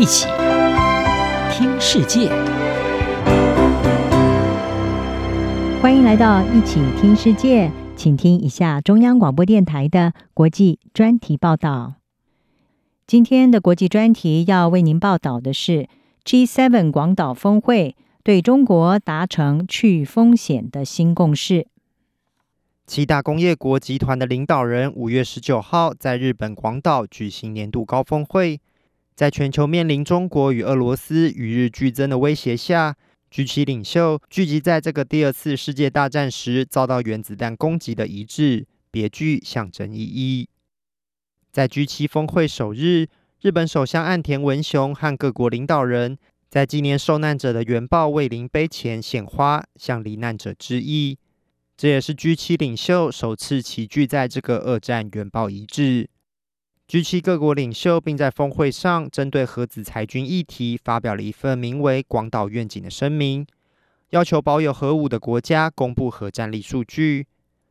一起听世界，欢迎来到一起听世界，请听一下中央广播电台的国际专题报道。今天的国际专题要为您报道的是 G7 广岛峰会对中国达成去风险的新共识。七大工业国集团的领导人五月十九号在日本广岛举行年度高峰会。在全球面临中国与俄罗斯与日俱增的威胁下，G7 领袖聚集在这个第二次世界大战时遭到原子弹攻击的遗址，别具象征意义。在 G7 峰会首日，日本首相岸田文雄和各国领导人在纪念受难者的原爆慰灵碑前献花，向罹难者致意。这也是 G7 领袖首次齐聚在这个二战原爆遗址。G7 各国领袖并在峰会上针对核子裁军议题发表了一份名为《广岛愿景》的声明，要求保有核武的国家公布核战力数据。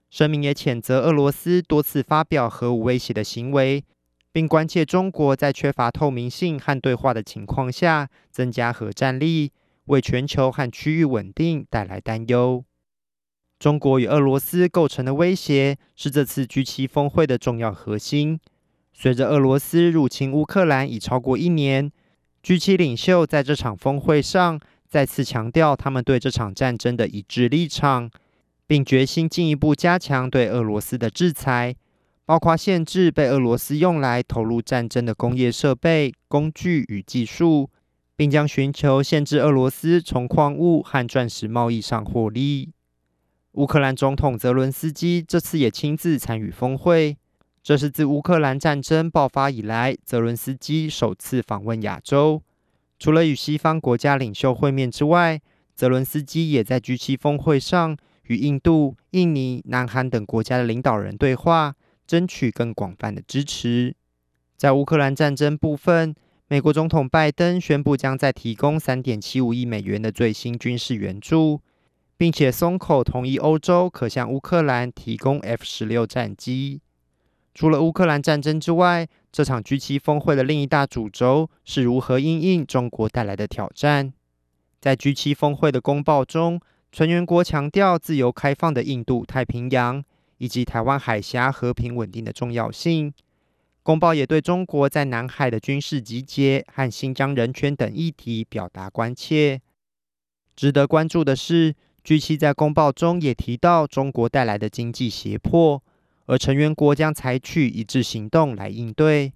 声明也谴责俄罗斯多次发表核武威胁的行为，并关切中国在缺乏透明性和对话的情况下增加核战力，为全球和区域稳定带来担忧。中国与俄罗斯构成的威胁是这次 G7 峰会的重要核心。随着俄罗斯入侵乌克兰已超过一年，G7 领袖在这场峰会上再次强调他们对这场战争的一致立场，并决心进一步加强对俄罗斯的制裁，包括限制被俄罗斯用来投入战争的工业设备、工具与技术，并将寻求限制俄罗斯从矿物和钻石贸易上获利。乌克兰总统泽伦斯基这次也亲自参与峰会。这是自乌克兰战争爆发以来，泽伦斯基首次访问亚洲。除了与西方国家领袖会面之外，泽伦斯基也在 G7 峰会上与印度、印尼、南韩等国家的领导人对话，争取更广泛的支持。在乌克兰战争部分，美国总统拜登宣布将再提供3.75亿美元的最新军事援助，并且松口同意欧洲可向乌克兰提供 F-16 战机。除了乌克兰战争之外，这场 G7 峰会的另一大主轴是如何因应中国带来的挑战。在 G7 峰会的公报中，成员国强调自由开放的印度太平洋以及台湾海峡和平稳定的重要性。公报也对中国在南海的军事集结和新疆人权等议题表达关切。值得关注的是，G7 在公报中也提到中国带来的经济胁迫。而成员国将采取一致行动来应对，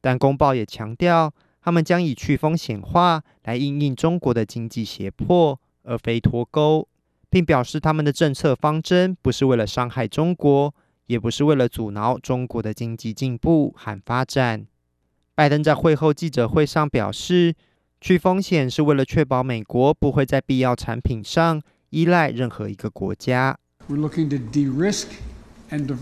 但公报也强调，他们将以去风险化来应应中国的经济胁迫，而非脱钩，并表示他们的政策方针不是为了伤害中国，也不是为了阻挠中国的经济进步和发展。拜登在会后记者会上表示，去风险是为了确保美国不会在必要产品上依赖任何一个国家。We're looking to de-risk.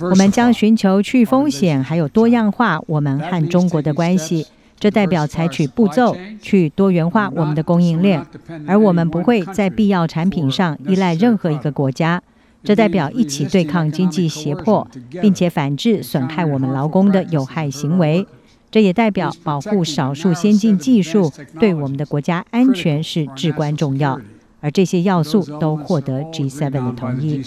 我们将寻求去风险，还有多样化我们和中国的关系。这代表采取步骤去多元化我们的供应链，而我们不会在必要产品上依赖任何一个国家。这代表一起对抗经济胁迫，并且反制损害我们劳工的有害行为。这也代表保护少数先进技术对我们的国家安全是至关重要。而这些要素都获得 G7 的同意。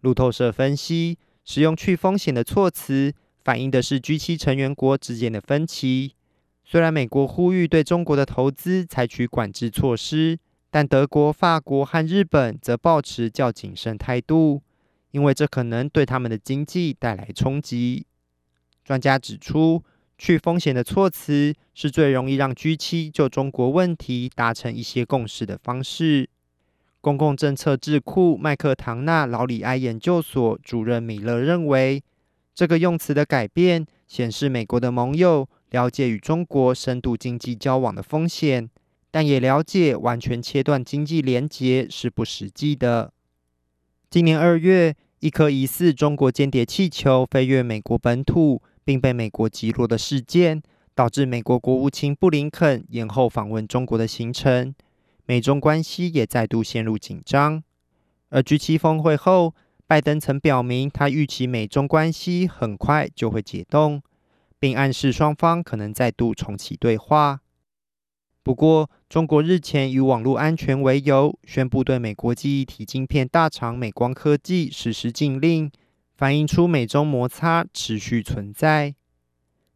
路透社分析。使用去风险的措辞，反映的是 G7 成员国之间的分歧。虽然美国呼吁对中国的投资采取管制措施，但德国、法国和日本则保持较谨慎态度，因为这可能对他们的经济带来冲击。专家指出，去风险的措辞是最容易让 G7 就中国问题达成一些共识的方式。公共政策智库麦克唐纳劳里埃研究所主任米勒认为，这个用词的改变显示美国的盟友了解与中国深度经济交往的风险，但也了解完全切断经济连结是不实际的。今年二月，一颗疑似中国间谍气球飞越美国本土，并被美国击落的事件，导致美国国务卿布林肯延后访问中国的行程。美中关系也再度陷入紧张，而 G7 峰会后，拜登曾表明他预期美中关系很快就会解冻，并暗示双方可能再度重启对话。不过，中国日前以网络安全为由，宣布对美国记忆体晶片大厂美光科技实施禁令，反映出美中摩擦持续存在。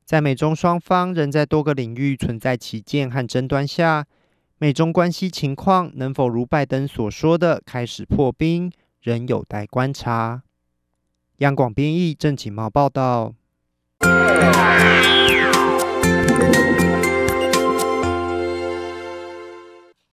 在美中双方仍在多个领域存在歧见和争端下，美中关系情况能否如拜登所说的开始破冰，仍有待观察。央广编译郑锦茂报道。